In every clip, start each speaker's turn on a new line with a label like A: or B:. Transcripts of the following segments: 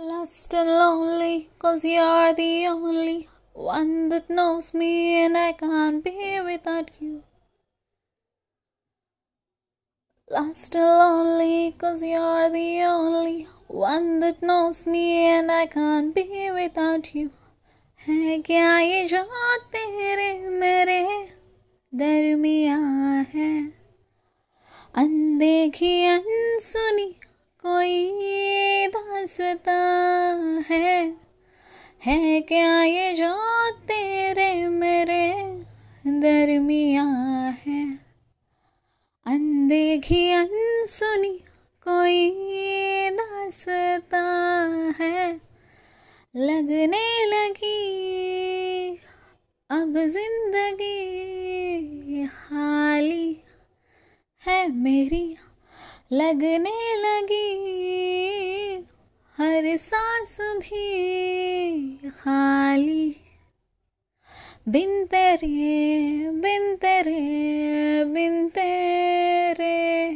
A: Lost and lonely, cause you're the only one that knows me, and I can't be without you. Lost and lonely, cause you're the only one that knows me, and I can't be without you. है क्या ये जो तेरे मेरे दरमिया है अनदेखी अनसुनी कोई दासता है? है क्या ये जो तेरे मेरे दरमिया है? अनदेखी अनसुनी कोई दासता है? लगने लगी अब ज़िंदगी खाली है मेरी। लगने लगी। हर सांस भी खाली। बिन तेरे बिन तेरे बिन तेरे।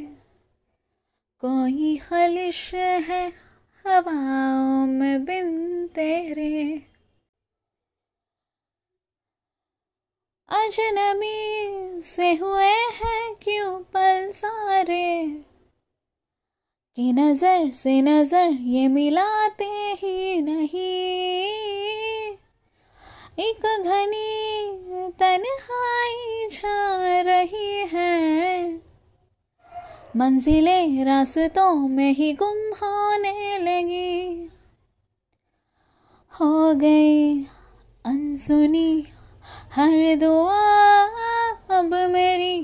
A: कोई खलिश है हवाओं में बिन तेरे। अजनबी से हुए हैं क्यों पल सारे? कि नज़र से नज़र ये मिलाते ही नहीं। एक घनी तन्हाई छा रही है। मंजिलें रास्तों में ही गुम होने लगी। हो गई अनसुनी हर दुआ अब मेरी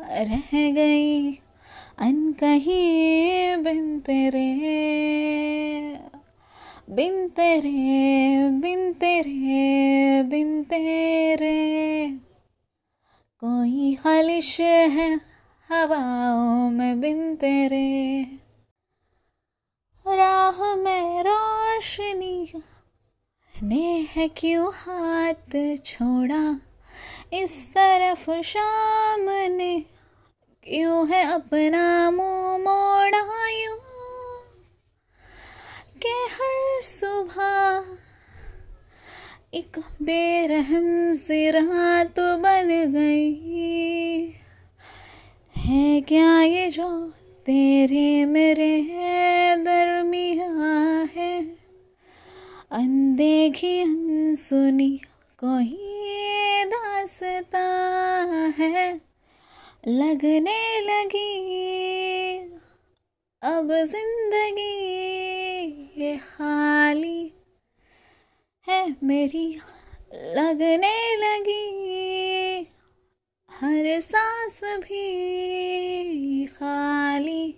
A: रह गई। अनकही बिन तेरे बिन तेरे बिन तेरे बिन तेरे। कोई खालिश है हवाओं में बिन तेरे। राह में रोशनी, ने है क्यों हाथ छोड़ा? इस तरफ़ शाम ने क्यों है अपना मुँह मोड़ा यूँ के हर सुबह एक बेरहम सी रात बन गई। है क्या ये जो तेरे मेरे दरमिया है? अनदेखी अनसुनी कोई दासता है? लगने लगी। अब ज़िंदगी ये खाली है मेरी। लगने लगी। हर सांस भी खाली।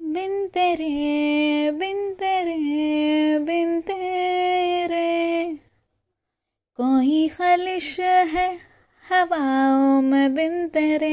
A: बिन तेरे बिन तेरे बिन तेरे। कोई खलिश है हवाओं में बिन तेरे।